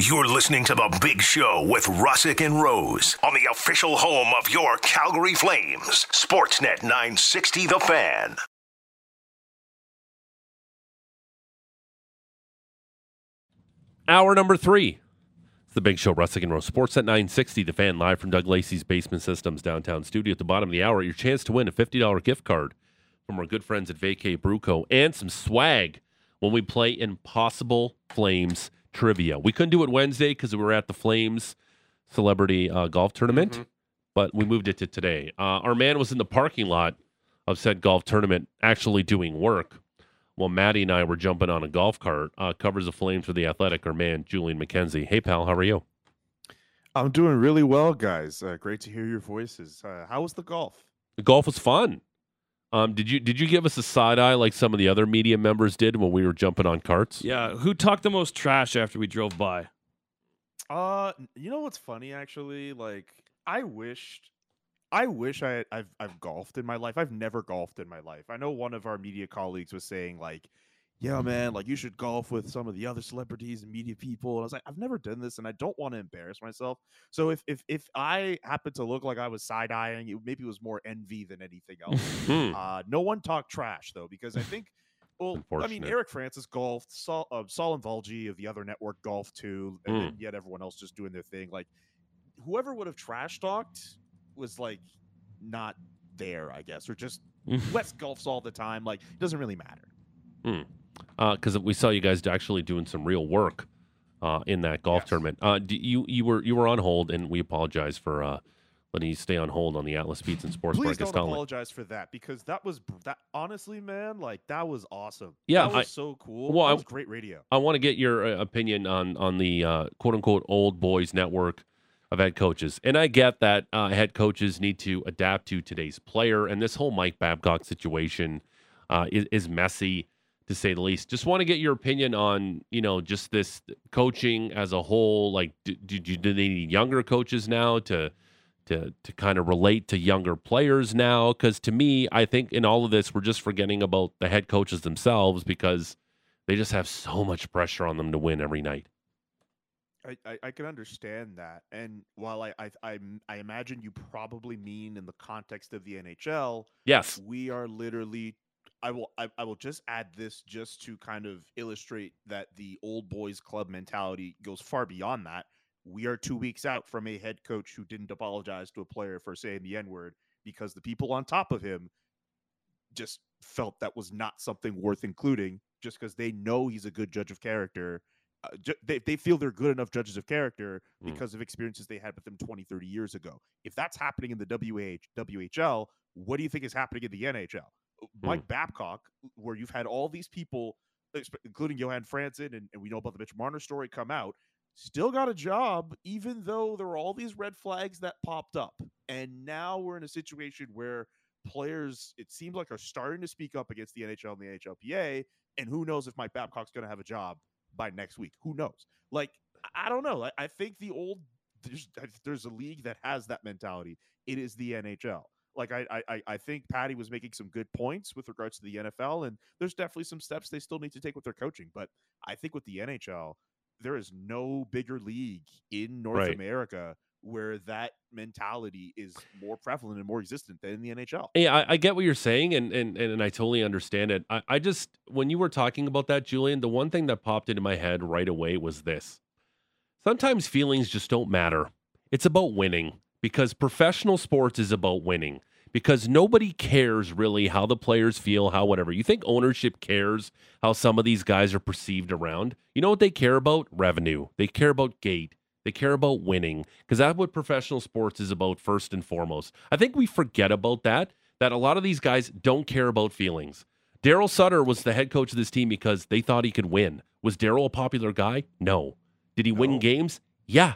You're listening to The Big Show with Russick and Rose on the official home of your Calgary Flames, Sportsnet 960 The Fan. Hour number three. It's the Big Show, Russick and Rose. Sportsnet 960, the fan live from Doug Lacey's Basement Systems downtown studio. At the bottom of the hour, your chance to win a $50 gift card from our good friends at Vacay Brew Co. and some swag when we play Impossible Flames trivia. We couldn't do it Wednesday because we were at the Flames Celebrity uh, Golf Tournament, Mm-hmm. but we moved it to today. Uh, our man was in the parking lot of said golf tournament actually doing work while Maddie and I were jumping on a golf cart. Uh, covers the Flames for the Athletic, our man, Julian McKenzie. Hey, pal, how are you? I'm doing really well, guys. Uh, great to hear your voices. Uh, how was the golf? The golf was fun. Um, did you did you give us a side eye like some of the other media members did when we were jumping on carts? Yeah, who talked the most trash after we drove by? Uh, you know what's funny actually? Like, I wished, I wish I I've I've golfed in my life. I've never golfed in my life. I know one of our media colleagues was saying like, "Yeah, man, like you should golf with some of the other celebrities and media people." And I was like, I've never done this, and I don't want to embarrass myself. So if if if I happened to look like I was side eyeing, it maybe it was more envy than anything else. Hmm. Uh, no one talked trash though, because I think. Well, I mean, Eric Francis golfed, Sol, uh, Valji of the other network golfed too, and Mm. yet everyone else just doing their thing. Like, whoever would have trash talked was like not there, I guess, or just West golfs all the time. Like, it doesn't really matter. Because Uh, we saw you guys actually doing some real work uh, in that golf Yes. tournament. Uh, do you you were you were on hold, and we apologize for uh, letting you stay on hold on the Atlas Pizza and Sports Please don't apologize for that because that was that. Honestly, man, like that was awesome. Yeah, that was I- so cool. well, that I- was great radio. I want to get your uh, opinion on on the uh, quote unquote old boys network of head coaches, and I get that uh, head coaches need to adapt to today's player, and this whole Mike Babcock situation uh, is, is messy to say the least. Just want to get your opinion on you know just this coaching as a whole. Like, do, do, do they need younger coaches now to to to kind of relate to younger players now? Because to me, I think in all of this, we're just forgetting about the head coaches themselves because they just have so much pressure on them to win every night. I, I, I can understand that, and while I I I imagine you probably mean in the context of the NHL, Yes. we are literally I will I, I will just add this just to kind of illustrate that the old boys club mentality goes far beyond that. We are two weeks out from a head coach who didn't apologize to a player for saying the N word because the people on top of him just felt that was not something worth including just because they know he's a good judge of character. Uh, ju- they, they feel they're good enough judges of character Mm. because of experiences they had with them 20, 30 years ago. If that's happening in the WH, WHL, what do you think is happening in the NHL? Mike hmm. Babcock, where you've had all these people, including Johan Franzen, and, and we know about the Mitch Marner story come out, still got a job, even though there were all these red flags that popped up. And now we're in a situation where players, it seems like, are starting to speak up against the NHL and the NHLPA. And who knows if Mike Babcock's going to have a job by next week? Who knows? Like, I- I don't know. I, I think the old there's there's a league that has that mentality. It is the NHL. Like I, I I- I think Patty was making some good points with regards to the NFL, and there's definitely some steps they still need to take with their coaching. But I think with the NHL, there is no bigger league in North Right. America where that mentality is more prevalent and more existent than in the NHL. Yeah, I, I get what you're saying, and, and and I totally understand it. I, I just when you were talking about that, Julian, the one thing that popped into my head right away was this: sometimes feelings just don't matter. It's about winning because professional sports is about winning. Because nobody cares really how the players feel, how whatever. You think ownership cares how some of these guys are perceived around? You know what they care about? Revenue. They care about gate. They care about winning because that's what professional sports is about first and foremost. I think we forget about that, that a lot of these guys don't care about feelings. Daryl Sutter was the head coach of this team because they thought he could win. Was Daryl a popular guy? No. Did he win games? Yeah.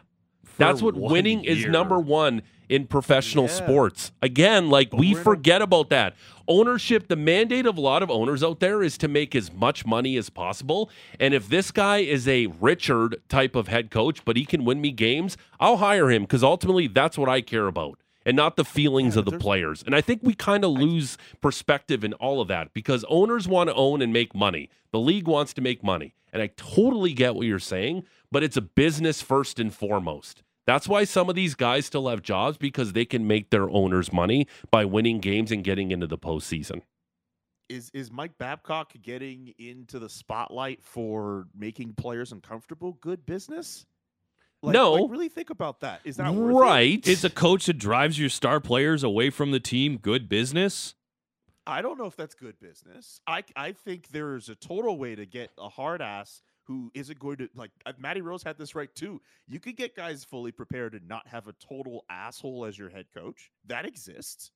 That's what winning is number one in professional Yeah. sports. Again, like But we we're not- forget about that. Ownership, the mandate of a lot of owners out there is to make as much money as possible. And if this guy is a Richard type of head coach, but he can win me games, I'll hire him because ultimately that's what I care about. and not the feelings Yeah, of the players. And I think we kind of lose perspective in all of that because owners want to own and make money. The league wants to make money. And I totally get what you're saying, but it's a business first and foremost. That's why some of these guys still have jobs because they can make their owners money by winning games and getting into the postseason. is is Mike Babcock getting into the spotlight for making players uncomfortable good business? Like, No. like, really think about that. Is that worth it? right? Is a coach that drives your star players away from the team good business? I don't know if that's good business. I I think there is a total way to get a hard ass who isn't going to like. uh, Maddie Rose had this right too. You could get guys fully prepared and not have a total asshole as your head coach. That exists.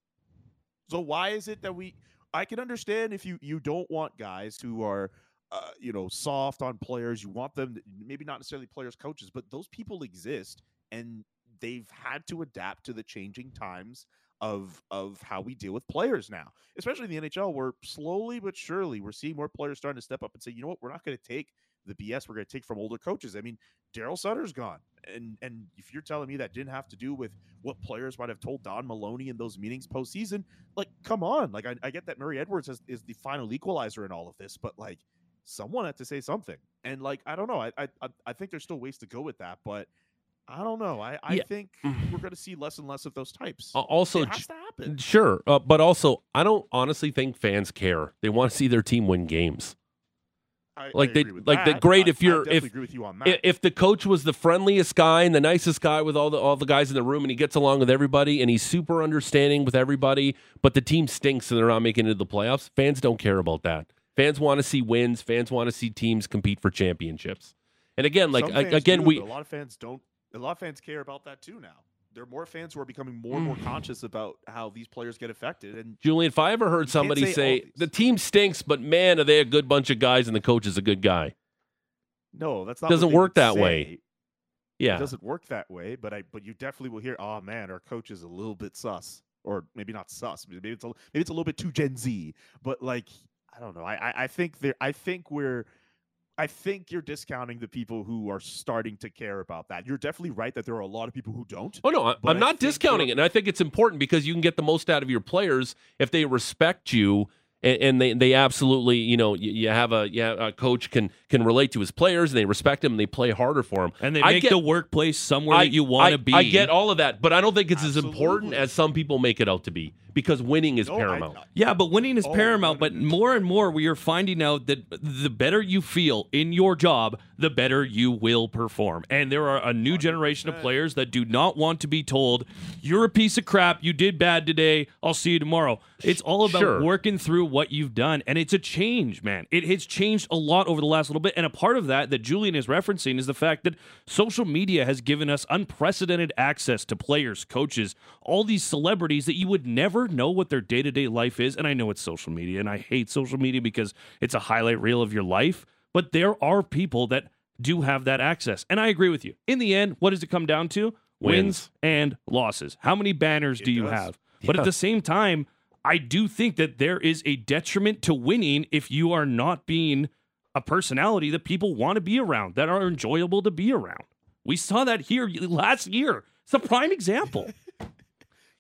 So why is it that we? I can understand if you you don't want guys who are. Uh, you know, soft on players. You want them, to, maybe not necessarily players, coaches, but those people exist, and they've had to adapt to the changing times of of how we deal with players now, especially in the NHL, where slowly but surely we're seeing more players starting to step up and say, you know what, we're not going to take the BS we're going to take from older coaches. I mean, Daryl Sutter's gone, and and if you're telling me that didn't have to do with what players might have told Don Maloney in those meetings postseason, like, come on, like I, I get that Murray Edwards is, is the final equalizer in all of this, but like someone had to say something, and like I don't know, I I I- think there's still ways to go with that, but. I don't know. I, I Yeah. think we're going to see less and less of those types. Al- also, it has to happen. Sure, uh, but also, I don't honestly think fans care. They want to see their team win games. I, like I they- like the great if you're- if- you on that. If the coach was the friendliest guy and the nicest guy with all the all the guys in the room, and he gets along with everybody, and he's super understanding with everybody, but the team stinks and they're not making it to the playoffs, fans don't care about that. Fans want to see wins. Fans want to see teams compete for championships. And again, like again, do, we a lot of fans don't. A lot of fans care about that too now. There are more fans who are becoming more and more mm-hmm. conscious about how these players get affected. And Julian, if I ever heard somebody say say the team stinks, but man, are they a good bunch of guys and the coach is a good guy? no, that's not. Doesn't work that way. Yeah, It doesn't work that way. But I. But you definitely will hear. Oh man, our coach is a little bit sus, or maybe not sus. Maybe it's a, maybe it's a little bit too Gen Z. But like, I don't know. I I, I think there. I think we're. I think you're discounting the people who are starting to care about that. You're definitely right that there are a lot of people who don't. Oh no, I, I'm not discounting it, and I think it's important because you can get the most out of your players if they respect you and, and they they absolutely you know you, you have a yeah a coach can can relate to his players and they respect him and they play harder for him. And they I make get- the workplace somewhere I- that you want to be. I get all of that, but I don't think it's as important as some people make it out to be because winning is No, I- paramount. Yeah, but winning is Oh, paramount. But more and more, we are finding out that the better you feel in your job, the better you will perform. And there are a new generation of players that do not want to be told, "You're a piece of crap. You did bad today. I'll see you tomorrow." It's all about Sure. working through what you've done, and it's a change, man. It has changed a lot over the last little bit, and a part of that that Julian is referencing is the fact that social media has given us unprecedented access to players, coaches, all these celebrities that you would never know what their day to day life is. And I know it's social media, and I hate social media because it's a highlight reel of your life. But there are people that do have that access. And I agree with you. In the end, what does it come down to? Wins, Wins. and losses. How many banners do you does. have? But at the same time, I do think that there is a detriment to winning if you are not being a personality that people want to be around, that are enjoyable to be around. We saw that here last year. It's a prime example.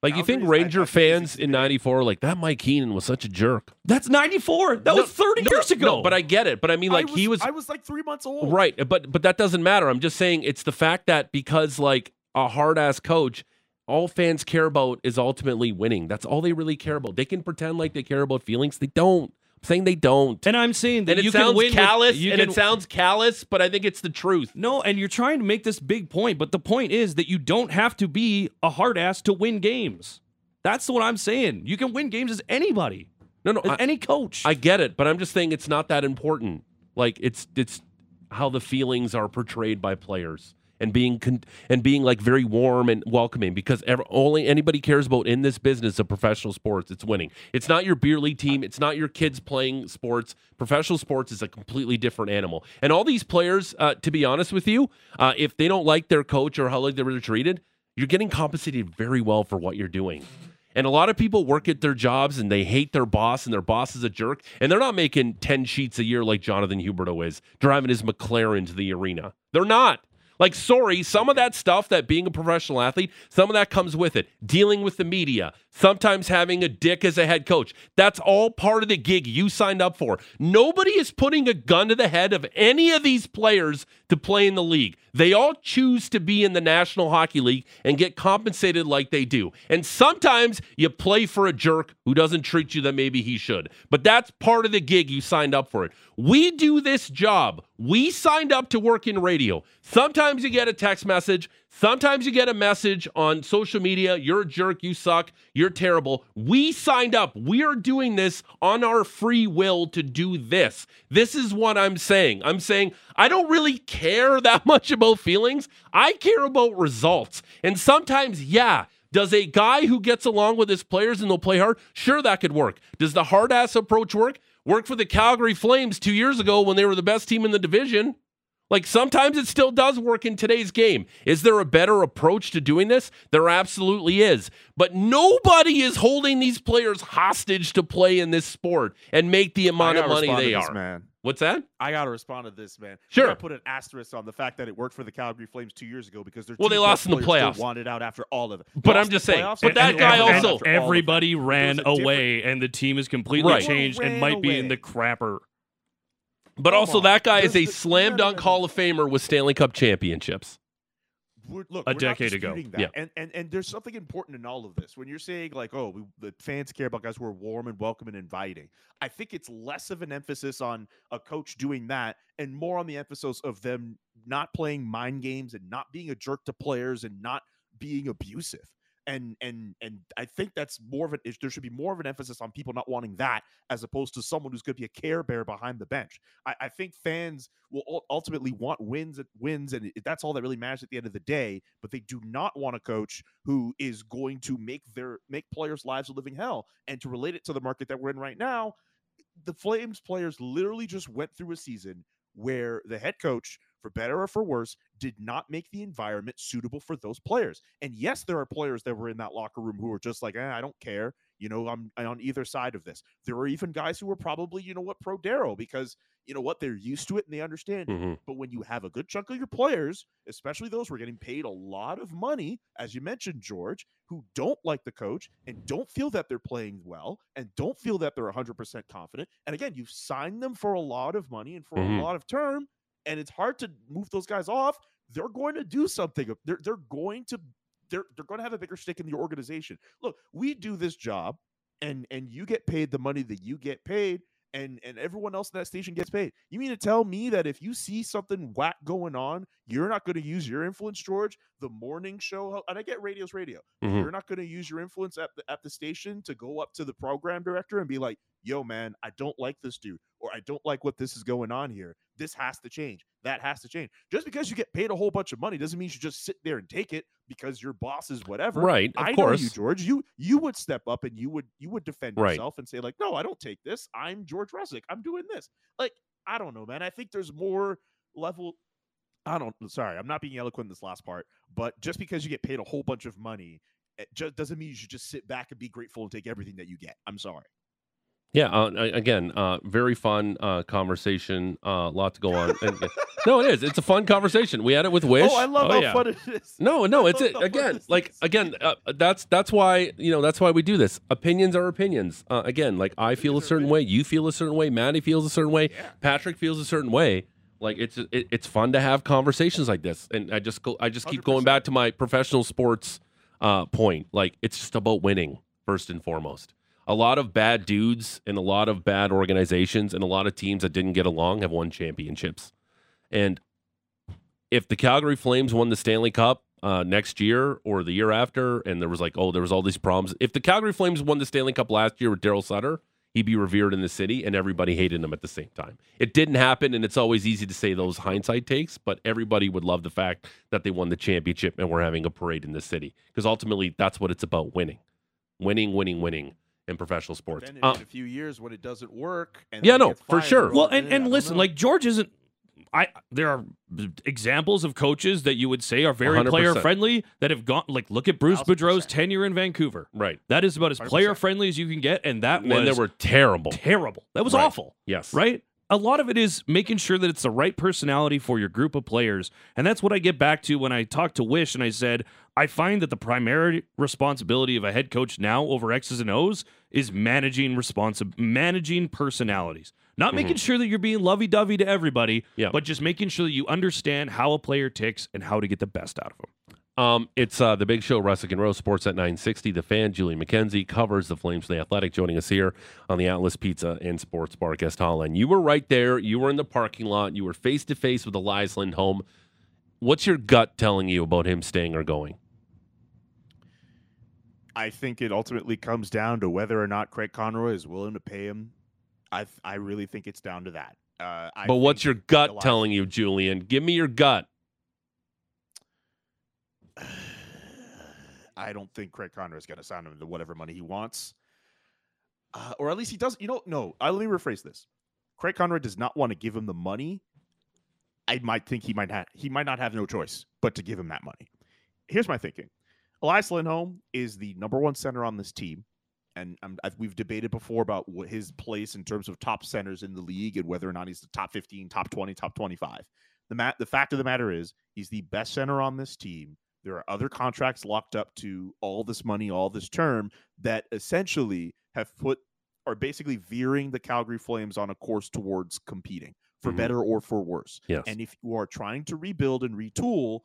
Like you think Ranger fans in '94 like that Mike Keenan was such a jerk. That's 94. That No, was 30 no, years ago. No, but I get it. But I mean, like I he was I was like three months old. Right, but but that doesn't matter. I'm just saying it's the fact that because like a hard ass coach, all fans care about is ultimately winning. That's all they really care about. They can pretend like they care about feelings. They don't. I'm saying they don't. and I'm saying that And it you sounds can win with- callous, you and can- it sounds callous, but I think it's the truth. No, and you're trying to make this big point, but the point is that you don't have to be a hard ass to win games. That's what I'm saying. You can win games as anybody, No, no, as I, any coach. I get it, but I'm just saying it's not that important. Like it's it's how the feelings are portrayed by players and being con- and being like very warm and welcoming because ever, only anybody cares about in this business of professional sports it's winning. It's not your beer league team, it's not your kids playing sports. Professional sports is a completely different animal. And all these players uh, to be honest with you, uh, if they don't like their coach or how like they were treated, you're getting compensated very well for what you're doing. And a lot of people work at their jobs and they hate their boss and their boss is a jerk. And they're not making 10 sheets a year like Jonathan Huberdeau is, driving his McLaren to the arena. They're not. Like, sorry, some of that stuff that being a professional athlete, some of that comes with it. Dealing with the media, sometimes having a dick as a head coach. That's all part of the gig you signed up for. Nobody is putting a gun to the head of any of these players to play in the league. They all choose to be in the National Hockey League and get compensated like they do. And sometimes you play for a jerk who doesn't treat you that maybe he should. But that's part of the gig you signed up for it. We do this job. We signed up to work in radio. Sometimes you get a text message. Sometimes you get a message on social media. You're a jerk. You suck. You're terrible. We signed up. We are doing this on our free will to do this. This is what I'm saying. I'm saying I don't really care that much about feelings. I care about results. And sometimes, yeah, does a guy who gets along with his players and they'll play hard? Sure, that could work. Does the hard ass approach work? Worked for the Calgary Flames two years ago when they were the best team in the division. Like sometimes it still does work in today's game. Is there a better approach to doing this? There absolutely is. But nobody is holding these players hostage to play in this sport and make the amount of money they this, are. man. What's that? I gotta respond to this, man. Sure. I put an asterisk on the fact that it worked for the Calgary Flames two years ago because their Well, they lost in the playoffs. wanted out after all of it. But I'm just saying, but that guy also- after all of it. everybody ran It was a away, and the team is completely Right. changed and might be in the crapper. But Come also, on. that guy is a this- slam dunk. Hall of Famer with Stanley Cup championships. We're, look, A decade ago. That. Yeah. And, and and there's something important in all of this. When you're saying like, oh, we, the fans care about guys who are warm and welcome and inviting. I think it's less of an emphasis on a coach doing that and more on the emphasis of them not playing mind games and not being a jerk to players and not being abusive. And and and I think that's more of an there should be more of an emphasis on people not wanting that as opposed to someone who's going to be a care bear behind the bench. I, I think fans will ultimately want wins wins, and that's all that really matters at the end of the day. But they do not want a coach who is going to make their make players' lives a living hell. And to relate it to the market that we're in right now, the Flames players literally just went through a season where the head coach, for better or for worse, did not make the environment suitable for those players. And yes, there are players that were in that locker room who were just like, eh, I don't care. You know, I'm, I'm on either side of this. There were even guys who were probably, you know what, pro Daryl because you know what, they're used to it and they understand it. Mhm. But when you have a good chunk of your players, especially those who are getting paid a lot of money, as you mentioned, George, who don't like the coach and don't feel that they're playing well and don't feel that they're 100% confident. And again, you've signed them for a lot of money and for Mhm. a lot of term, and it's hard to move those guys off. They're going to do something. They're, they're going to they're they're going to have a bigger stake in the organization. Look, we do this job and and you get paid the money that you get paid and and everyone else in that station gets paid. You mean to tell me that if you see something whack going on, you're not going to use your influence, George? The morning show, and I get radio's radio. Mhm. You're not going to use your influence at the at the station to go up to the program director and be like, "Yo, man, I don't like this dude, or I don't like what this is going on here. This has to change. That has to change." Just because you get paid a whole bunch of money doesn't mean you just sit there and take it because your boss is whatever. Right, of I course. know you, George. You you would step up and you would you would defend Right. yourself and say like, "No, I don't take this. I'm George Russick. I'm doing this." Like, I don't know, man. I think there's more level. I don't. Sorry, I'm not being eloquent in this last part, but just because you get paid a whole bunch of money, it just doesn't mean you should just sit back and be grateful and take everything that you get. I'm sorry. Yeah, uh, again, uh, very fun uh, conversation. A uh, lot to go on. And, no, it is. It's a fun conversation. We had it with Wish. Oh, I love Oh, how yeah. fun it is. No, no, I it's it again. Like again, uh, that's that's why you know that's why we do this. Opinions are opinions. Uh, again, like I feel a certain way, you feel a certain way, Maddie feels a certain way, Yeah. Patrick feels a certain way. Like it's it, it's fun to have conversations like this, and I just go I just keep going 100%. back to my professional sports uh, point. Like it's just about winning first and foremost. A lot of bad dudes and a lot of bad organizations and a lot of teams that didn't get along have won championships, and if the Calgary Flames won the Stanley Cup uh, next year or the year after, and there was like, oh, there was all these problems. If the Calgary Flames won the Stanley Cup last year with Daryl Sutter, he'd be revered in the city, and everybody hated him at the same time. It didn't happen, and it's always easy to say those hindsight takes, but everybody would love the fact that they won the championship and we're having a parade in the city because ultimately that's what it's about: winning, winning, winning, winning in professional sports. Then in, Uh, a few years when it doesn't work, and Yeah, no, for sure. Well, and, "Eh, and don't listen, know." like George isn't. I there are examples of coaches that you would say are very 100%. player friendly that have gone. Like look at Bruce Thousand Boudreau's percent. tenure in Vancouver. right, That is about as 100%. player friendly as you can get, and that and was they were terrible. terrible. That was Right. awful, Yes, right? a lot of it is making sure that it's the right personality for your group of players. And that's what I get back to when I talked to Wish and I said, I find that the primary responsibility of a head coach now over X's and O's is managing responsi- managing personalities. Not making sure that you're being lovey dovey to everybody, Yeah. but just making sure that you understand how a player ticks and how to get the best out of them. Um, it's uh, the big show, Russick and Rose Sportsnet 960. The fan, Julian McKenzie, covers the Flames from the Athletic, joining us here on the Atlas Pizza and Sports Bar Guest Holland. You were right there. You were in the parking lot. You were face to face with Elias Lindholm. What's your gut telling you about him staying or going? I think it ultimately comes down to whether or not Craig Conroy is willing to pay him. I I really think it's down to that. Uh, I but what's your gut telling you, Julian? Give me your gut. I don't think Craig Conroy is going to sign him to whatever money he wants, uh, or at least he doesn't. You know, no. I let me rephrase this. Craig Conroy does not want to give him the money. I might think he might have he might not have no choice but to give him that money. Here's my thinking: Elias Lindholm is the number one center on this team, and i we've debated before about what his place in terms of top centers in the league and whether or not he's the top 15, top 20, top 25. The mat, the fact of the matter is, he's the best center on this team. There are other contracts locked up to all this money, all this term that essentially have put are basically veering the Calgary Flames on a course towards competing for Mhm. better or for worse. Yes. And if you are trying to rebuild and retool,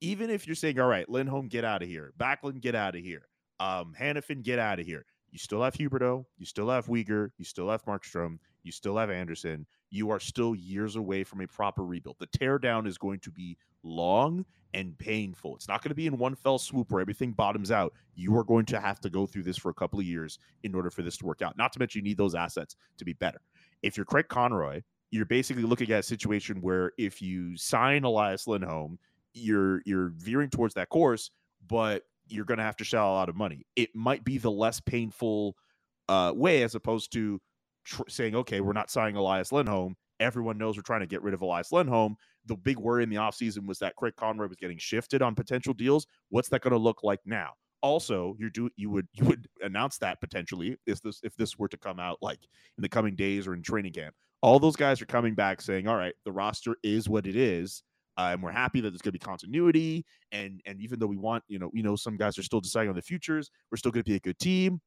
even if you're saying, all right, Lindholm, get out of here, Backlund, get out of here, um, Hanifin, get out of here, you still have Huberdeau, you still have Weegar, you still have Markstrom, you still have Andersson. You are still years away from a proper rebuild. The teardown is going to be long and painful. It's not going to be in one fell swoop where everything bottoms out. You are going to have to go through this for a couple of years in order for this to work out. Not to mention, you need those assets to be better. If you're Craig Conroy, you're basically looking at a situation where if you sign Elias Lindholm, you're you're veering towards that course, but you're going to have to shell a lot of money. It might be the less painful uh, way as opposed to tr- saying, okay, we're not signing Elias Lindholm. Everyone knows we're trying to get rid of Elias Lindholm. The big worry in the offseason was that Craig Conroy was getting shifted on potential deals. What's that going to look like now? Also, you do you would you would announce that potentially if this if this were to come out like in the coming days or in training camp. All those guys are coming back saying, "All right, the roster is what it is." Uh, and we're happy that there's going to be continuity. And and even though we want, you know, you know, some guys are still deciding on the futures, we're still going to be a good team.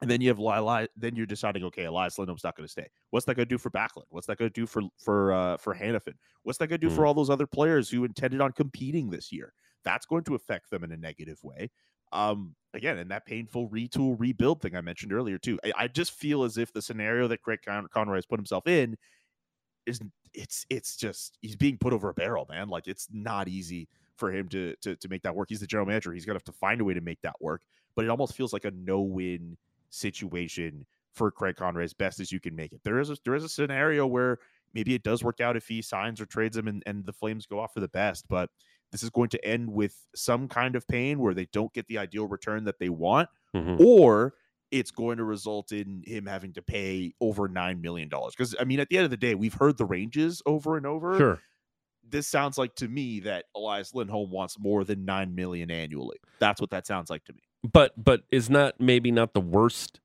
And then you have Eli, then you're deciding, okay, Elias Lindholm's not going to stay. What's that going to do for Backlund? What's that going to do for for uh, for Hanifin? What's that going to do for all those other players who intended on competing this year? That's going to affect them in a negative way. Um, again, and that painful retool rebuild thing I mentioned earlier too. I, I just feel as if the scenario that Craig Con- Conroy has put himself in is it's it's just he's being put over a barrel, man. Like it's not easy for him to to to make that work. He's the general manager. He's gonna have to find a way to make that work. But it almost feels like a no-win situation for Craig Conroy as best as you can make it. There is a there is a scenario where maybe it does work out if he signs or trades him and, and the Flames go off for the best, but this is going to end with some kind of pain where they don't get the ideal return that they want, Mhm. or it's going to result in him having to pay over nine million dollars. Because I mean, at the end of the day, we've heard the ranges over and over. Sure. This sounds like to me that Elias Lindholm wants more than nine million annually. That's what that sounds like to me. But but is not maybe not the worst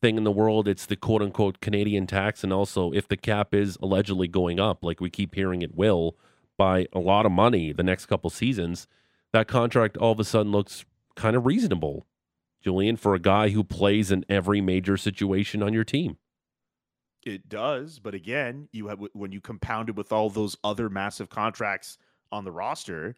thing in the world. It's the quote unquote Canadian tax, and also if the cap is allegedly going up, like we keep hearing it will, by a lot of money the next couple seasons, that contract all of a sudden looks kind of reasonable, Julian, for a guy who plays in every major situation on your team. It does, but again, you have when you compound it with all those other massive contracts on the roster,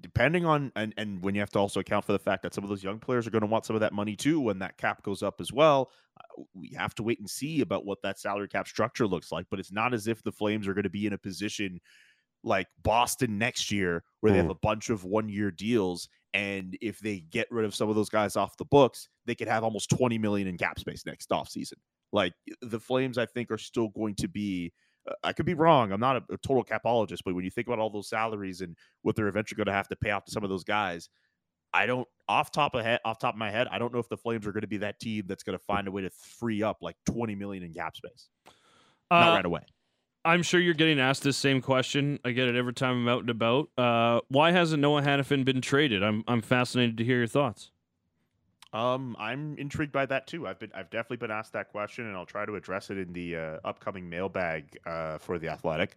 depending on and and when you have to also account for the fact that some of those young players are going to want some of that money too when that cap goes up as well. uh, We have to wait and see about what that salary cap structure looks like, but it's not as if the Flames are going to be in a position like Boston next year where they have Mm. a bunch of one-year deals and if they get rid of some of those guys off the books, they could have almost 20 million in cap space next offseason. Like the Flames, I think, are still going to be. Uh, I could be wrong. I'm not a, a total capologist, but when you think about all those salaries and what they're eventually going to have to pay off to some of those guys, I don't off top of head off top of my head, I don't know if the Flames are going to be that team that's going to find a way to free up like 20 million in cap space. Not Uh, right away. I'm sure you're getting asked this same question. I get it every time I'm out and about. Uh, why hasn't Noah Hanifin been traded? I'm I'm fascinated to hear your thoughts. Um, I'm intrigued by that too. I've been, I've definitely been asked that question, and I'll try to address it in the uh, upcoming mailbag uh, for the Athletic.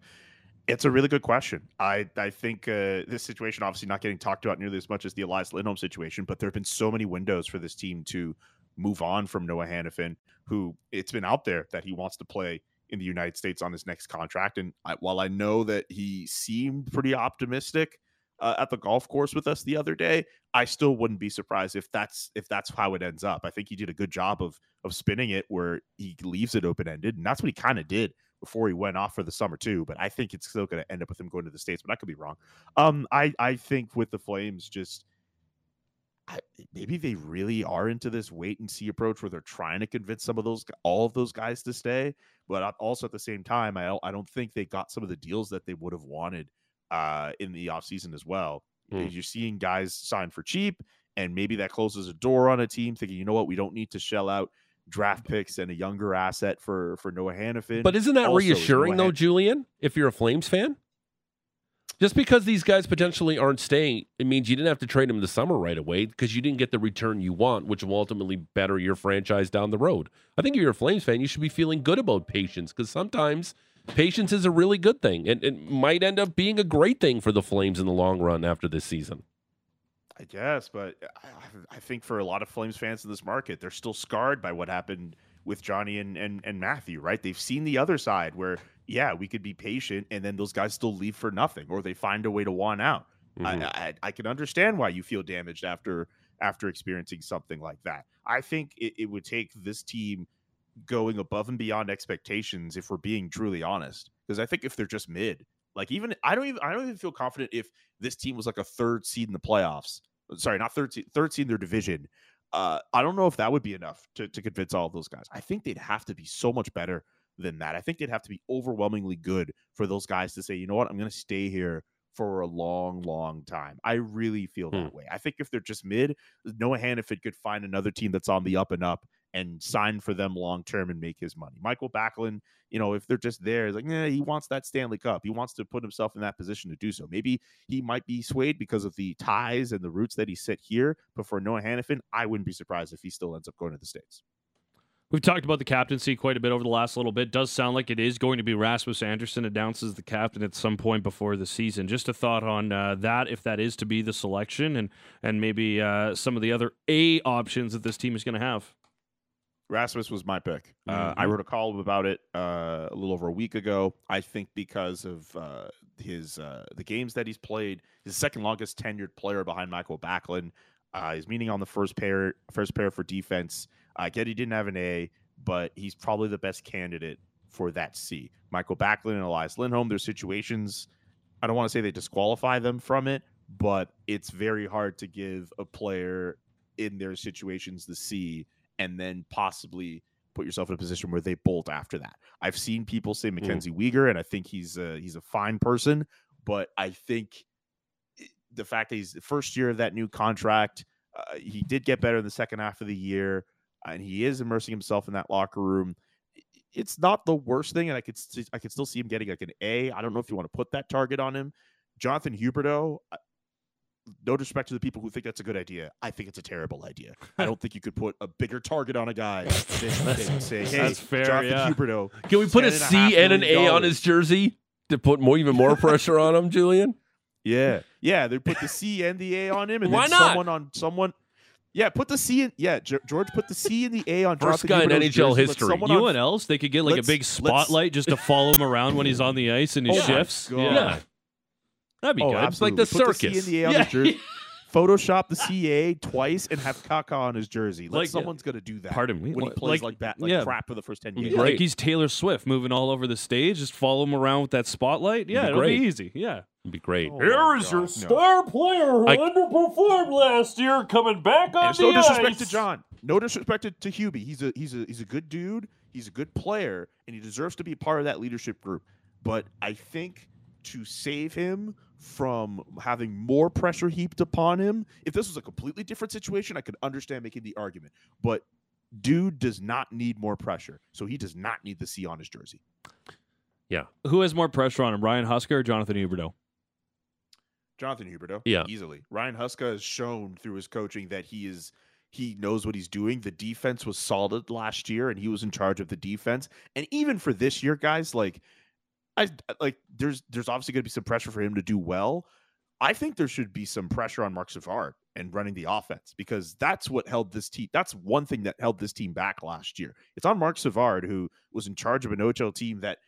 It's a really good question. I, I think uh, this situation obviously not getting talked about nearly as much as the Elias Lindholm situation, but there have been so many windows for this team to move on from Noah Hanifin, who it's been out there that he wants to play in the United States on his next contract. And I, while I know that he seemed pretty optimistic uh, at the golf course with us the other day, I still wouldn't be surprised if that's if that's how it ends up. I think he did a good job of of spinning it where he leaves it open ended, and that's what he kind of did before he went off for the summer too. But I think it's still going to end up with him going to the states. But I could be wrong. Um, I I think with the Flames, just I, maybe they really are into this wait and see approach where they're trying to convince some of those all of those guys to stay. But also at the same time, I don't, I don't think they got some of the deals that they would have wanted uh, in the offseason as well. Mm. You're seeing guys sign for cheap, and maybe that closes a door on a team thinking, you know what, we don't need to shell out draft picks and a younger asset for for Noah Hanifin. But isn't that Also, reassuring though, Han- Julian? If you're a Flames fan, just because these guys potentially aren't staying, it means you didn't have to trade them the summer right away because you didn't get the return you want, which will ultimately better your franchise down the road. I think if you're a Flames fan, you should be feeling good about patience because sometimes patience is a really good thing and it might end up being a great thing for the Flames in the long run after this season. I guess, but I, I- think for a lot of Flames fans in this market, they're still scarred by what happened with Johnny and, and, and Matthew, right? They've seen the other side where, yeah, we could be patient and then those guys still leave for nothing or they find a way to want out. Mhm. I, I I can understand why you feel damaged after after experiencing something like that. I think it, it would take this team going above and beyond expectations if we're being truly honest. Because I think if they're just mid, like even I don't even I don't even feel confident if this team was like a third seed in the playoffs. Sorry, not third seed, third seed in their division. Uh, I don't know if that would be enough to, to convince all of those guys. I think they'd have to be so much better than that. I think they'd have to be overwhelmingly good for those guys to say, you know what, I'm going to stay here for a long, long time. I really feel hmm. that way. I think if they're just mid, Noah Hanifin could find another team that's on the up and up and sign for them long term and make his money. Michael Backlund, you know, if they're just there, it's like, yeah, he wants that Stanley Cup. He wants to put himself in that position to do so. Maybe he might be swayed because of the ties and the roots that he set here. But for Noah Hanifin, I wouldn't be surprised if he still ends up going to the States. We've talked about the captaincy quite a bit over the last little bit. Does sound like it is going to be Rasmus Andersson announces the captain at some point before the season. Just a thought on uh, that, if that is to be the selection, and and maybe uh, some of the other A options that this team is going to have. Rasmus was my pick. Uh, I Mhm. wrote a column about it uh, a little over a week ago. I think because of uh, his uh, the games that he's played, his second longest tenured player behind Michael Backlund. Uh, he's meeting on the first pair, first pair for defense. I get he didn't have an A, but he's probably the best candidate for that C. Michael Backlund and Elias Lindholm. their situations. I don't want to say they disqualify them from it, but it's very hard to give a player in their situations the C and then possibly put yourself in a position where they bolt after that. I've seen people say Mackenzie Weegar, and I think he's a, he's a fine person, but I think the fact that he's the first year of that new contract, uh, he did get better in the second half of the year, and he is immersing himself in that locker room. It's not the worst thing, and I could see, I could still see him getting like an A. I don't know if you want to put that target on him. Jonathan Huberdeau, no disrespect to the people who think that's a good idea. I think it's a terrible idea. I don't think you could put a bigger target on a guy than, than say, hey, That's fair, Jonathan yeah. Huberdeau. Can we put a C $10.5 and an A on his jersey to put more even more pressure on him, Julian? Yeah, yeah. They put the C and the A on him, and Why then not? someone on someone. Yeah, put the C in. Yeah, George put the C and the A on. First guy in NHL jersey. History. someone You on- know what else? They could get like a big spotlight just to follow him around when he's on the ice and he Oh shifts. God. Yeah, that'd be Oh, good. It's like the absolutely. Put circus. The C and the A on his jersey. Photoshop the CA twice and have Kaka on his jersey. Like, Like, someo's gonna do that. pardon me, when he plays like- like, that, like yeah. crap for the first ten Be games. Yeah, great. like he's Taylor Swift moving all over the stage. Just follow him around with that spotlight. Yeah, be it'll great. be easy. Yeah. It'd be great. Oh my God, no. player who I- underperformed last year coming back on And it's no disrespect to John. No disrespect to, to Hubie. He's a he's a he's a good dude. He's a good player, and he deserves to be part of that leadership group. But I think to save him from having more pressure heaped upon him, if this was a completely different situation, I could understand making the argument. But dude does not need more pressure, so he does not need the C on his jersey. Yeah. Who has more pressure on him, Ryan Huska or Jonathan Huberdeau? Jonathan Huberdeau, Yeah. easily. Ryan Huska has shown through his coaching that he is He knows what he's doing. The defense was solid last year, and he was in charge of the defense. And even for this year, guys, like, I like there's there's obviously going to be some pressure for him to do well. I think there should be some pressure on Marc Savard and running the offense because that's what held this team. That's one thing that held this team back last year. It's on Marc Savard, who was in charge of an OHL team that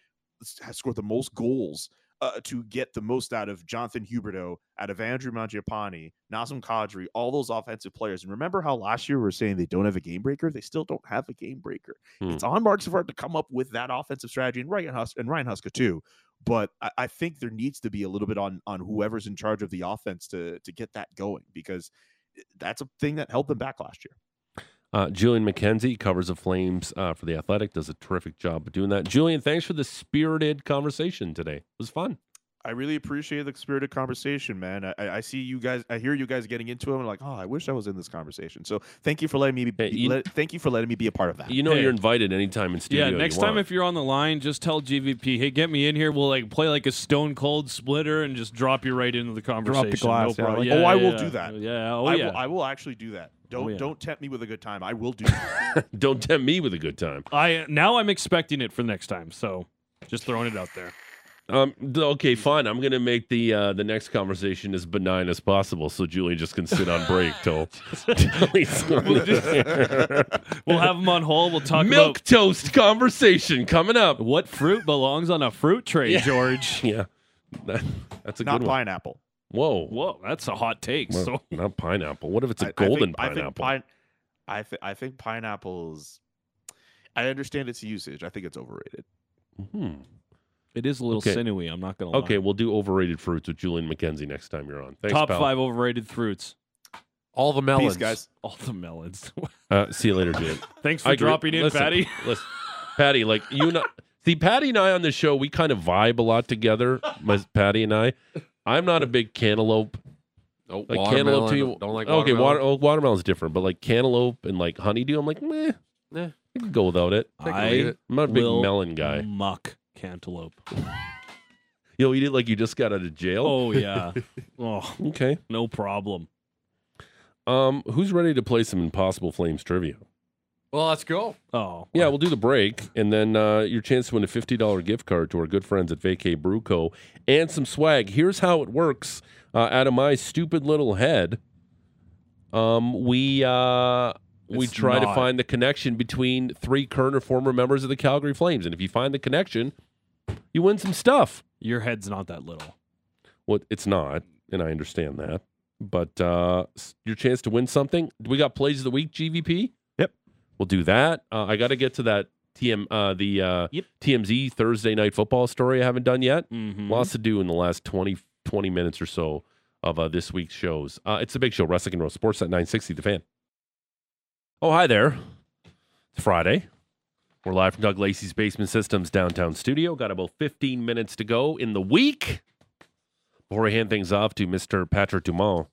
has scored the most goals uh, to get the most out of Jonathan Huberdeau, out of Andrew Mangiapane, Nazem Kadri, all those offensive players. And remember how last year we were saying they don't have a game breaker? They still don't have a game breaker. Hmm. It's on Marc Savard to come up with that offensive strategy, and Ryan, Hus- and Ryan Huska too. But I, I think there needs to be a little bit on on whoever's in charge of the offense to to get that going because eh, that's a thing that held them back last year. Uh, Julian McKenzie covers the Flames uh, for the Athletic, does a terrific job of doing that. Julian, thanks for the spirited conversation today. It was fun. I really appreciate the spirited conversation, man. I, I see you guys. I hear you guys getting into it. I'm like, oh, I wish I was in this conversation. So thank you for letting me. Be, Hey, you- let, thank you for letting me be a part of that. You know Hey. you're invited anytime in studio. Yeah, you next time want. if you're on the line, just tell GVP, hey, get me in here. We'll like play like a stone cold splitter and just drop you right into the conversation. Drop the glass, No yeah, problem. like- Oh, I will yeah. do that. Yeah. Oh I yeah. will. I will actually do that. Oh, don't yeah. don't tempt me with a good time. I will do. that. Don't tempt me with a good time. I now I'm expecting it for next time. So just throwing it out there. Um, okay, fine. I'm gonna make the uh, the next conversation as benign as possible, so Julian just can sit on break till, till he's We'll have them on hold. We'll talk milk about toast conversation coming up. what fruit belongs on a fruit tray, Yeah. George. Yeah, that, that's a Not good one. pineapple. Whoa, Whoa, that's a hot take. Well, So not pineapple. What if it's a I- I think- golden I think, pineapple? pine, I think I think pineapples. I understand its usage. I think it's overrated. hmm. It is a little Okay. sinewy. I'm not gonna lie. Okay, we'll do overrated fruits with Julian McKenzie next time you're on. Thanks, Top pal. five overrated fruits. All the melons. Peace, guys. All the melons. Uh, see you later, Julian. Thanks for I agree. dropping in, Listen, Patty. Listen, Patty, like you know, see, Patty and I on the show, we kind of vibe a lot together. My Patty and I. I'm not a big cantaloupe. Oh, Like watermelon. cantaloupe to you. Don't like okay, watermelon. water, oh, watermelon's different, but like cantaloupe and like honeydew, I'm like, meh. Eh. I can go without it. Take I, it. I'm not a big will melon guy. muck cantaloupe. You'll eat it like you just got out of jail. Oh yeah. oh, Okay. no problem. Um, who's ready to play some Impossible Flames trivia? Well, let's go. Oh Yeah, we'll do the break, and then uh, your chance to win a fifty dollar gift card to our good friends at Vacay Brew Co. and some swag. Here's how it works. Uh, out of my stupid little head, um, we uh, we It's try to not. find the connection between three current or former members of the Calgary Flames, and if you find the connection, you win some stuff. Your head's not that little. Well, it's not, and I understand that, but uh, your chance to win something. We got plays of the week, GVP. Yep. we'll do that. Uh, I got to get to that TM uh, the uh, Yep. TMZ Thursday night football story I haven't done yet. Mm-hmm. Lots to do in the last 20, 20 minutes or so of uh, this week's shows. Uh, it's a big show, Russick and Rose Sports at 960 The Fan. Oh, hi there. It's Friday. We're live from Doug Lacey's Basement Systems downtown studio. Got about 15 minutes to go in the week. Before we hand things off to Mr. Patrick Dumont,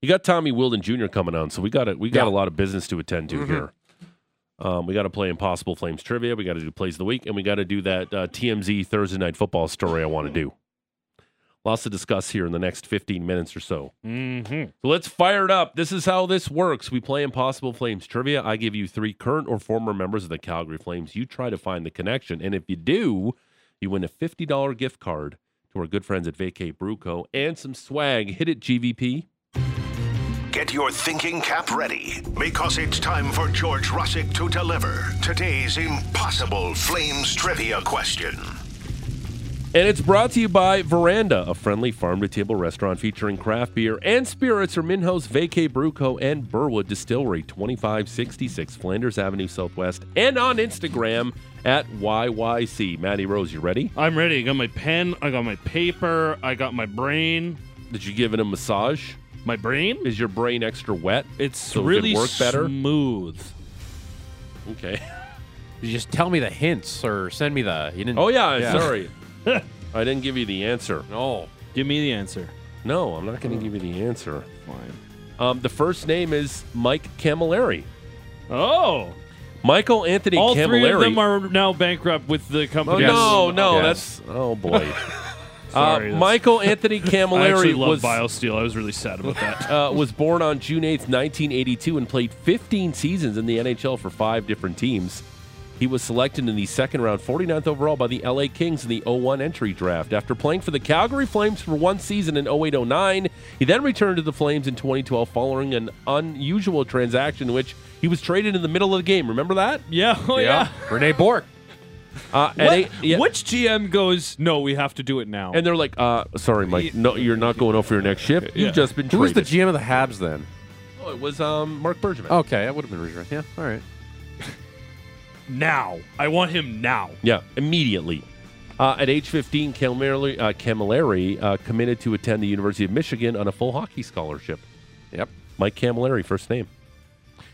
you got Tommy Wilden Jr. coming on, so we got a, we got Yeah. a lot of business to attend to Mhm. here. Um, we got to play Impossible Flames trivia. We got to do plays of the week, and we got to do that uh, TMZ Thursday night football story I want to do. Lots to discuss here in the next 15 minutes or so. Mm-hmm. So let's fire it up. This is how this works. We play Impossible Flames trivia. I give you three current or former members of the Calgary Flames. You try to find the connection. And if you do, you win a $50 gift card to our good friends at Vacay Brew Co. and some swag. Hit it, GVP. Get your thinking cap ready because it's time for George Russick to deliver today's impossible Flames trivia question. And it's brought to you by Veranda, a friendly farm to table restaurant featuring craft beer and spirits from Minho's house Vacay Brew Co. and Burwood Distillery, 2566 Flanders Avenue Southwest, and on Instagram at YYC. Maddie Rose, you ready? I'm ready. I got my pen. I got my paper. I got my brain. Did you give it a massage? My brain? Is your brain extra wet? It's So it really work better? smooth. Okay. You just tell me the hints or send me the. You didn't. Oh, yeah, Yeah. sorry. I didn't give you the answer. No. Give me the answer. No, I'm not going to give you the answer. Fine. Um, the first name is Mike Cammalleri. Oh, Michael Anthony all Cammalleri. three of them are now bankrupt with the Oh, company. no, no, Yes. that's oh boy. Sorry, uh, that's- Michael Anthony I actually Cammalleri love was BioSteel. I was really sad about that. uh, was born on June 8th, 1982, and played 15 seasons in the NHL for five different teams. He was selected in the second round, 49th overall, by the LA Kings in the 01 entry draft. After playing for the Calgary Flames for one season in 08 09, he then returned to the Flames in 2012 following an unusual transaction in which he was traded in the middle of the game. Remember that? yeah, oh yeah. René Bourque. Uh, at What- eight- yeah. Which GM goes? No, we have to do it now. And they're like, uh, sorry, Mike, no, you're not going out for your next shift. You've Yeah. just been Who was the GM of the Habs then? oh, it was um, Marc Bergevin. Okay, that would have been Ridgeway. Yeah, all right. Now, I want him now. Yeah, immediately. Uh, at age 15, Cammalleri, uh, Cammalleri uh, committed to attend the University of Michigan on a full hockey scholarship. Yep. Mike Cammalleri, first name.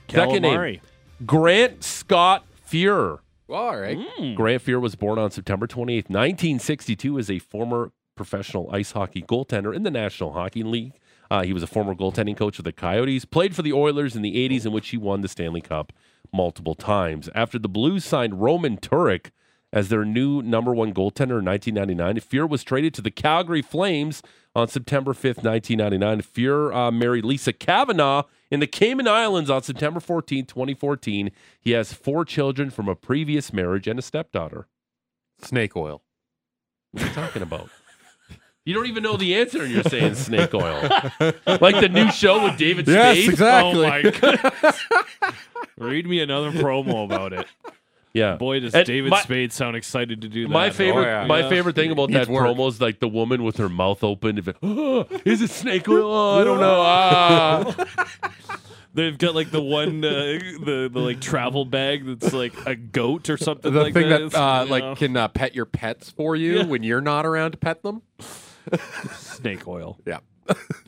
Second name. Grant Scott Fuhrer. all right. Grant Fuhrer was born on September 28th, 1962, as a former professional ice hockey goaltender in the National Hockey League. Uh, he was a former goaltending coach of the Coyotes, played for the Oilers in the 80s, in which he won the Stanley Cup multiple times. After the Blues signed Roman Turek as their new number one goaltender in 1999, Fuhrer was traded to the Calgary Flames on September 5th, 1999. Fuhrer uh, married Lisa Kavanaugh in the Cayman Islands on September 14th, 2014. He has four children from a previous marriage and a stepdaughter. Snake oil. What are you talking about? You don't even know the answer, and you're saying snake oil, like the new show with David Yes, Spade. exactly. Oh my goodness. Read me another promo about it. Yeah, Boy, does And David my- Spade sound excited to do that. My favorite, Oh, yeah. my Yeah. favorite thing about Needs that work. promo is like the woman with her mouth open. If it, oh, is it snake oil? Oh, I don't know. Ah. They've got like the one, uh, the the like travel bag that's like a goat or something. The like thing that It's, uh, you like know, can uh, pet your pets for you Yeah. when you're not around to pet them. snake oil. Yeah.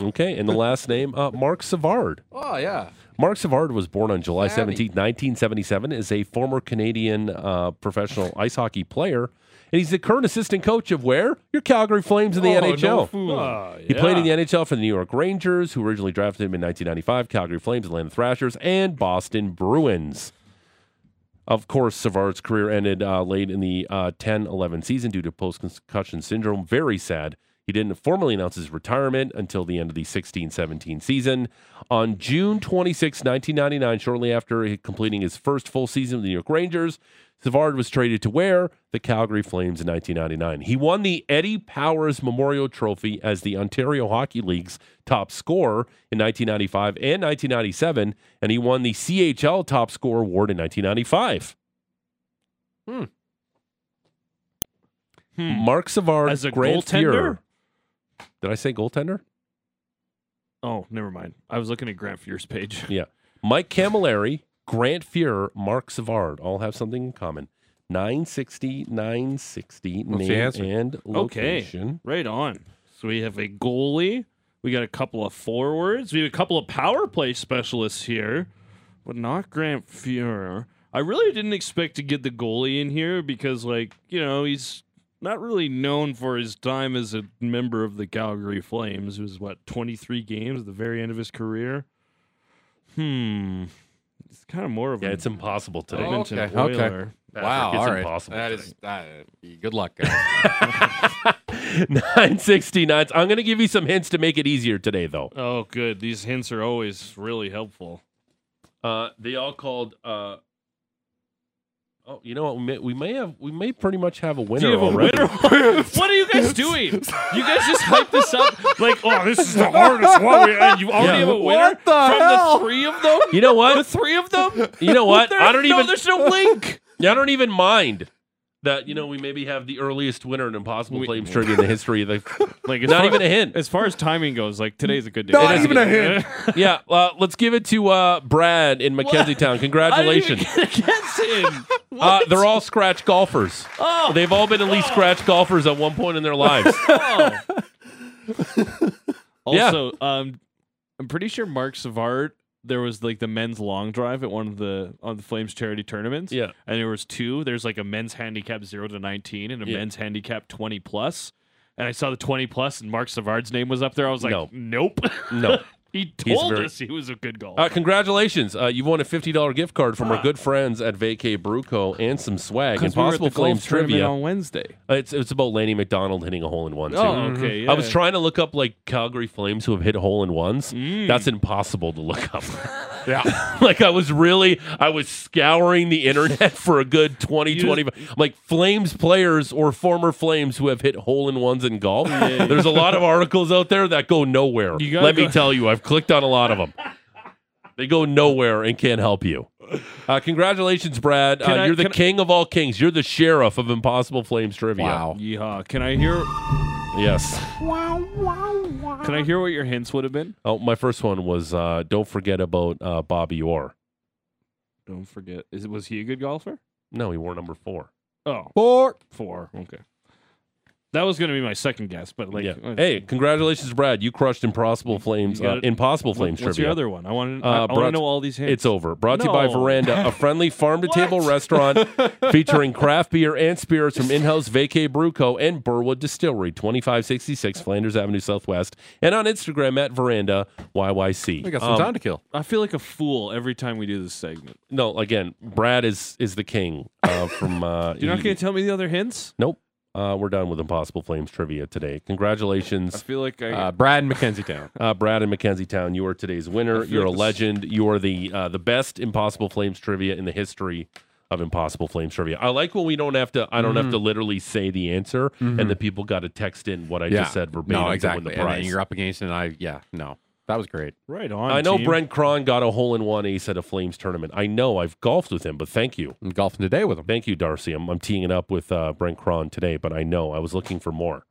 okay, and the last name, uh, Marc Savard. Oh yeah. Marc Savard was born on July Savvy. 17, 1977, is a former Canadian uh, professional ice hockey player. And he's the current assistant coach of where? Your Calgary Flames in the Oh, no NHL. fool. Ah, He played in the. NHL for the New York Rangers, who originally drafted him in 1995, Calgary Flames, Atlanta Thrashers, and Boston Bruins. Of course, Savard's career ended uh, late in the 10 11 season due to post concussion syndrome. Very sad. He didn't formally announce his retirement until the end of the 16 17 season. On June 26, 1999, shortly after completing his first full season with the New York Rangers, Savard was traded to where? The Calgary Flames in 1999. He won the Eddie Powers Memorial Trophy as the Ontario Hockey League's top scorer in 1995 and 1997, and he won the CHL Top Scorer Award in 1995. Hmm. Marc Savard As a goaltender? Did I say goaltender? Oh, never mind. I was looking at Grant Fuhr's page. Yeah. Mike Cammalleri, Grant Fuhrer, Marc Savard all have something in common. 960, 960, What's name and Okay, location. right on. So we have a goalie. We got a couple of forwards. We have a couple of power play specialists here, but not Grant Fuhrer. I really didn't expect to get the goalie in here because, like, you know, he's not really known for his time as a member of the Calgary Flames. It was what 23 games at the very end of his career. Hmm, it's kind of more of Yeah, a it's impossible today. Oh, Edmonton okay, okay. Oiler. wow. it's All right. impossible That today. is. That, good luck, guys. 969. I'm going to give you some hints to make it easier today, though. Oh, good. These hints are always really helpful. Uh, they all called. Uh, oh, you know what? We may, we may have. We may pretty much have a winner Do you have a already. winner? what are you guys doing? You guys just hype this up like, oh, this is the hardest one. we- And you already Yeah. have a winner What the from hell? the three of them. You know what? The three of them. You know what? There- I don't no, even. There's no link. Yeah, I don't even mind that. You know, we maybe have the earliest winner in Impossible We- Flames trivia in the history of the. Like, as Not far- even a hint. As far as timing goes, like today's a good day. Not It is even a good- Yeah, uh, let's give it to uh, Brad in Mackenzie Town. Congratulations. I didn't even guess him. Uh, they're all scratch golfers. Oh. They've all been at least scratch golfers at one point in their lives. Oh. Yeah. also, um, I'm pretty sure Marc Savard. There was like the men's long drive at one of the on the Flames charity tournaments. Yeah. and there was two. There's like a men's handicap zero to nineteen and a Yeah. men's handicap twenty plus. And I saw the twenty plus, and Marc Savard's name was up there. I was like, No. nope. No. He told very- us he was a good golfer. Uh, congratulations. Uh, you've won a $50 gift card from our good friends at Vacay Brew Co and some swag we were at Impossible the Flames trivia. on Wednesday. Uh, It's, it's about Lanny McDonald hitting a hole in one, too. Oh, okay. Yeah. I was trying to look up like Calgary Flames who have hit hole in ones. Mm. That's impossible to look up. Yeah. like I was really I was scouring the internet for a good 20 You 20 like Flames players or former Flames who have hit hole in ones in golf. There's a lot of articles out there that go nowhere. Let me tell you, I've clicked on a lot of them. They go nowhere and can't help you. Uh, congratulations, Brad. Uh, I- you're the can I- king of all kings. You're the sheriff of Impossible Flames trivia. Wow. Yeehaw. Can I hear? Yes. Can I hear what your hints would have been? Oh, my first one was uh, don't forget about uh, Bobby Orr. Don't forget. Is was he a good golfer? No, he wore number four. Oh, Four. four. Okay. That was going to be my second guess, but like, yeah. uh, Hey, congratulations, Brad. You crushed Impossible Flames. Uh. Impossible Flames what's trivia. your other one? I want to. Uh, I, want to know all these hints. It's over. Brought to you by Veranda, a friendly farm to table restaurant featuring craft beer and spirits from in-house Vacay Brew Co and Burwood Distillery, 2566 Flanders Avenue Southwest, and on Instagram at Veranda YYC. We got some Um, time to kill. I feel like a fool every time we do this segment. No, again, Brad is is the king uh, from. Uh, You're not going to tell me the other hints? Nope. Uh, we're done with Impossible Flames trivia today. I Congratulations, feel like I. Uh, Brad and Mackenzie Town. uh, Brad and Mackenzie Town. You are today's winner. You're a like this- legend. You are the uh, the best Impossible Flames trivia in the history of Impossible Flames trivia. I like when we don't have to. I don't have to literally say the answer, and the people got to text in what I yeah. just said verbatim No, to exactly. win the And you're up against it, and I, yeah, no. That was great. right on. I know team. Brent Krahn got a hole in one ace at a Flames tournament. I know. I've golfed with him, but thank you. I'm golfing today with him. Thank you, Darcy. I'm, I'm teeing it up with uh, Brent Krahn today, but I know I was looking for more.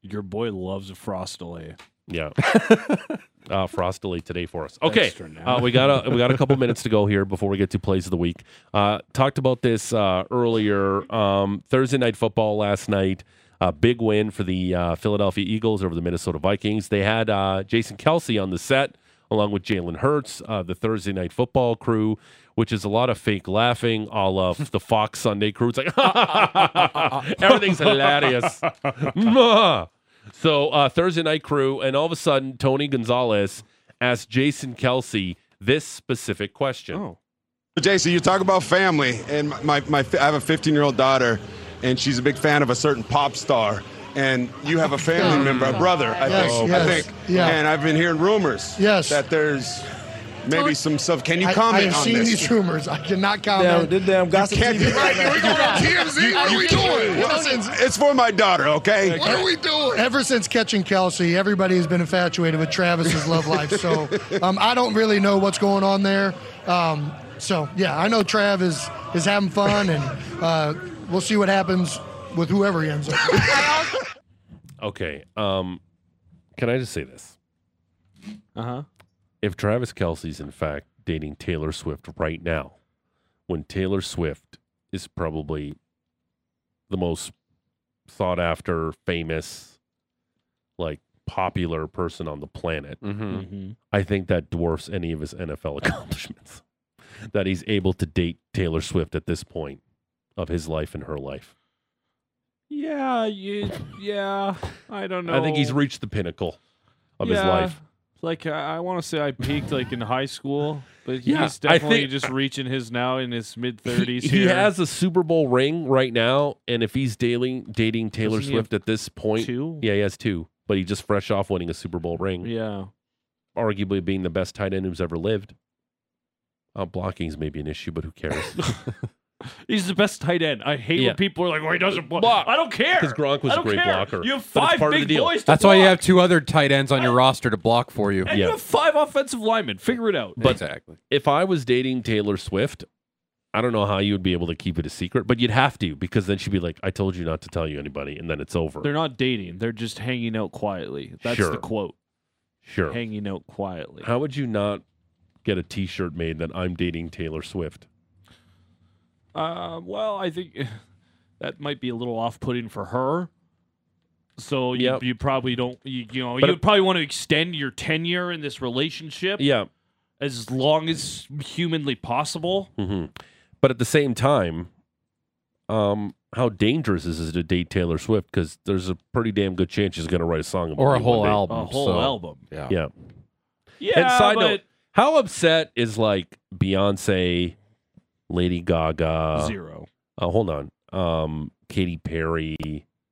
Your boy loves a frost delay. Yeah. uh, Frost delay today for us. Okay. Uh, we got a we got a couple minutes to go here before we get to plays of the week. Uh, talked about this uh, earlier. Um, Thursday night football last night. A big win for the uh, Philadelphia Eagles over the Minnesota Vikings. They had uh, Jason Kelce on the set along with Jalen Hurts, uh, the Thursday night football crew, which is a lot of fake laughing, all of the Fox Sunday crew. It's like everything's hilarious. So uh, Thursday night crew, and all of a sudden Tony Gonzalez asked Jason Kelce this specific question. Oh. Jason, you talk about family, and my, my I have a 15 year old daughter, and she's a big fan of a certain pop star. And you have a family member, a brother, I Yes, think. yes, I think. yeah. And I've been hearing rumors. Yes. That there's maybe some stuff. Can you I, comment I have on seen this? these rumors. I cannot Damn, comment. this damn gossip Can't TV. be right. We're going on TMZ. What are we doing? Listen, it's for my daughter, okay? What are we doing? Ever since catching Kelce, everybody has been infatuated with Travis's love life. So um, I don't really know what's going on there. Um, so yeah, I know Trav is is having fun, and uh, we'll see what happens with whoever he ends up. with. Okay. Um, can I just say this? Uh huh. If Travis Kelce's in fact dating Taylor Swift right now, when Taylor Swift is probably the most sought after, famous, like popular person on the planet, Mm-hmm. Mm-hmm. I think that dwarfs any of his NFL accomplishments. that he's able to date Taylor Swift at this point of his life and her life. Yeah, you, yeah. I don't know. I think he's reached the pinnacle of his life. Like I, I want to say I peaked like in high school, but Yeah, he's definitely think- just reaching his now in his mid thirties. he has a Super Bowl ring right now, and if he's dating dating Taylor Doesn't Swift at this point, two. yeah, he has two. But he just fresh off winning a Super Bowl ring, Yeah. arguably being the best tight end who's ever lived. Uh, blocking's maybe an issue, but who cares? He's the best tight end. I hate Yeah. when people are like, "Oh, he doesn't block." Block. I don't care. Because Gronk was I a don't great care. blocker. You have But it's five part of big the deal. boys. To That's why you block, have two other tight ends on your roster to block for you. and Yeah. you have five offensive linemen. Figure it out. But- exactly. if I was dating Taylor Swift, I don't know how you would be able to keep it a secret, but you'd have to because then she'd be like, "I told you not to tell you anybody," and then it's over. they're not dating. They're just hanging out quietly. That's Sure. the quote. sure. Hanging out quietly. How would you not get a T-shirt made that I'm dating Taylor Swift? Uh, well, I think that might be a little off-putting for her. So you, Yep. you probably don't. You, you know, you probably want to extend your tenure in this relationship Yeah, as long as humanly possible. hmm but at the same time, um, how dangerous is it to date Taylor Swift? Because there's a pretty damn good chance she's going to write a song about Or a whole album. A whole so- album. Yeah. Yeah, Yeah, and side but note, how upset is like Beyonce, Lady Gaga, zero. Uh, hold on, um, Katy Perry.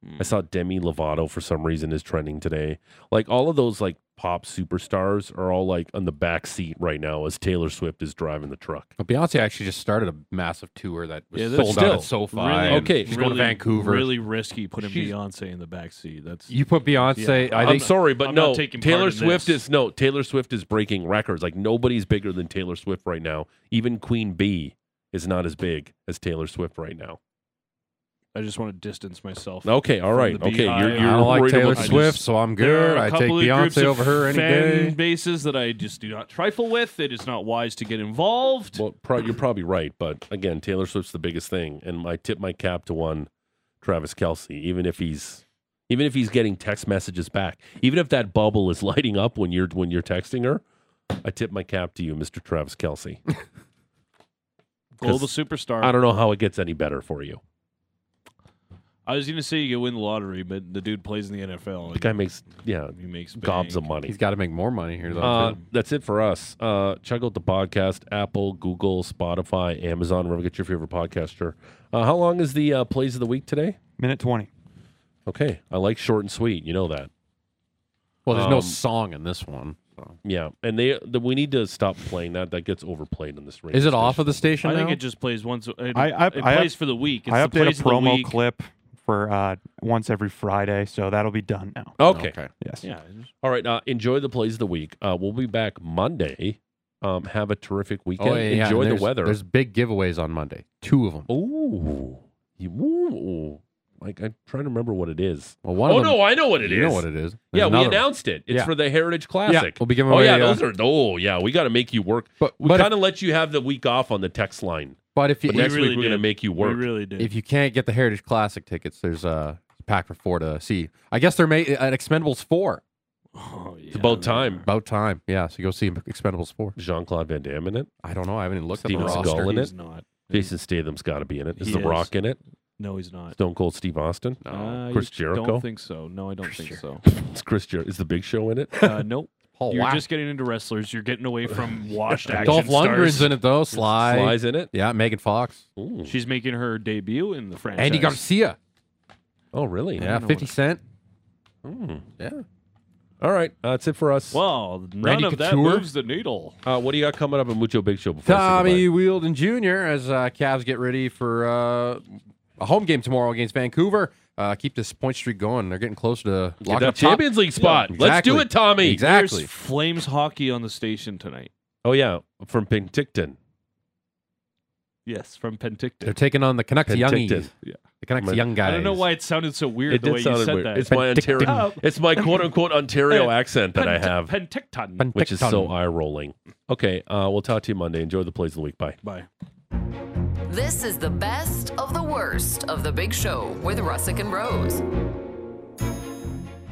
Hmm. I saw Demi Lovato for some reason is trending today. Like all of those like pop superstars are all like on the back seat right now as Taylor Swift is driving the truck. But Beyonce actually just started a massive tour that was Yeah, that's sold still out at SoFi. Really, Okay, she's going to Vancouver. Really risky putting She's- Beyonce in the back seat. That's You put Beyonce. Yeah. I I'm sorry, but I'm no. not taking Taylor part in Swift this. is no. Taylor Swift is breaking records. Like nobody's bigger than Taylor Swift right now. Even Queen Bee is not as big as Taylor Swift right now. I just want to distance myself. Okay, all from right, the okay. You're, you're I don't like Taylor about Swift, just- so I'm There good. are a I take couple of groups Beyonce of over her any fan day. bases that I just do not trifle with. It is not wise to get involved. Well, pro- you're probably right, but again, Taylor Swift's the biggest thing, and I tip my cap to one Travis Kelce, even if he's even if he's getting text messages back, even if that bubble is lighting up when you're when you're texting her. I tip my cap to you, Mr. Travis Kelce. Global superstar. I don't know how it gets any better for you. I was going to say you could win the lottery, but the dude plays in the NFL. The guy makes yeah he makes gobs bank. of money. He's got to make more money here, though. Uh, that's it for us. Uh, check out the podcast: Apple, Google, Spotify, Amazon, wherever you get your favorite podcaster. Uh, how long is the uh, plays of the week today? Minute 20. Okay, I like short and sweet. You know that. well, there's no um, song in this one. So. Yeah, and they the, we need to stop playing that. That gets overplayed in this radio. Is it off of the station I think it just plays once. It, I- I- it I plays up- for the week. It's I the update plays a of the promo week. clip for uh, once every Friday, so that'll be done now. Okay. Yes. Yeah, All right. Uh, enjoy the plays of the week. Uh, we'll be back Monday. Um, have a terrific weekend. Oh, yeah, yeah, enjoy and the weather. There's big giveaways on Monday. Two of them. Ooh. Ooh. Like I'm trying to remember what it is. Well, one oh of them, no, I know what it is. you know what it is. Yeah, There's we another- announced it. It's Yeah. for the Heritage Classic. we'll be giving away. oh away, yeah, uh, those are. Oh yeah, we got to make you work. But We kind of let you have the week off on the text line. but if you But We next really week we're going to make you work. we really did. if you can't get the Heritage Classic tickets, there's a pack for four to see. I guess they're made at Expendables four. oh, yeah, it's about time. are. About time. Yeah, so go see Expendables four. Jean Claude Van Damme in it. I don't know. I haven't even looked Steven at the roster. Seagal in it. He's not. Jason Statham's got to be in it. Is He The is. Rock in it? No, he's not. Stone Cold Steve Austin? Uh, Chris you Jericho? Don't think so. No, I don't think so. It's Chris Jericho. Is the Big Show in it? Uh, nope. Oh, You're wow. just getting into wrestlers. You're getting away from washed action Dolph Lundgren's stars. in it though. Sly. Sly's in it. Yeah, Megan Fox. Ooh. She's making her debut in the franchise. Andy Garcia. Oh really? Yeah, 50 what- Cent. Hmm. Yeah. All right, uh, that's it for us. Well, none Randy of that moves the needle. uh, what do you got coming up in Mucho Big Show? Before Tommy goodbye? Wheeldon Jr. as uh, Cavs get ready for uh, a home game tomorrow against Vancouver. Uh, keep this point streak going. They're getting close to Get locking that up top. Champions League spot. Yeah, Let's do it, Tommy. Exactly. There's Flames hockey on the station tonight. Oh yeah, from Penticton. Yes, from Penticton. They're taking on the Canucks Youngies. Penticton. The Canucks Young guys. I don't know why it sounded so weird It the way did you sound said weird. that. It's my Penticton. Ontario. It's my quote unquote Ontario accent that I have, Penticton. which is so eye rolling. Okay, uh, we'll talk to you Monday. Enjoy the plays of the week. Bye. Bye. This is the best of the worst of the big show with Russick and Rose.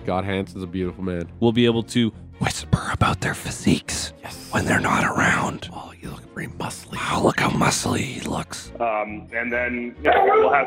God Hansen's a beautiful man. We'll be able to whisper about their physiques when they're not around. Oh, you look very muscly. Oh, look how muscly he looks. Um, and then you know, we'll have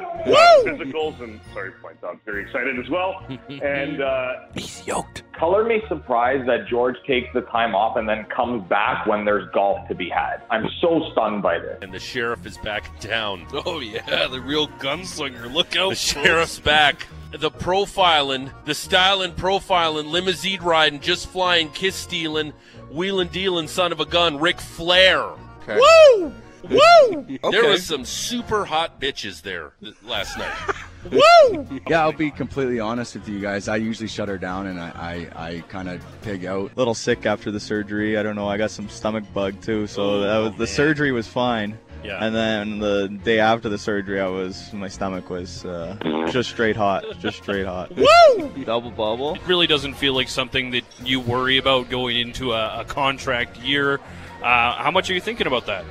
physicals, and sorry, my dog's very excited as well. and uh, He's yoked. Color me surprised that George takes the time off and then comes back when there's golf to be had. I'm so stunned by this. And the sheriff is back in town. Oh yeah, the real gunslinger. Look out, The sheriff's back. The profiling, the styling, profiling, limousine riding, just flying, kiss stealing, wheeling dealing, son of a gun, Ric Flair. Woo! Woo! There was some super hot bitches there th- last night. Woo! Yeah, I'll be completely honest with you guys. I usually shut her down and I, I, I kind of pig out. A little sick after the surgery. I don't know. I got some stomach bug too, so oh, that was the surgery was fine. Yeah. And then the day after the surgery, I was my stomach was uh, just straight hot, just straight hot. Woo! Double bubble. It really doesn't feel like something that you worry about going into a, a contract year. Uh, how much are you thinking about that?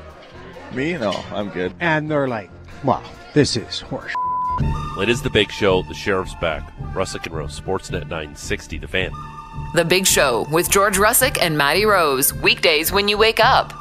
Me? No, I'm good. And they're like, wow, this is horse. It is the big show. The sheriff's back. Russick and Rose, Sportsnet 960, The Fan. The Big Show with George Russick and Maddie Rose. Weekdays when you wake up.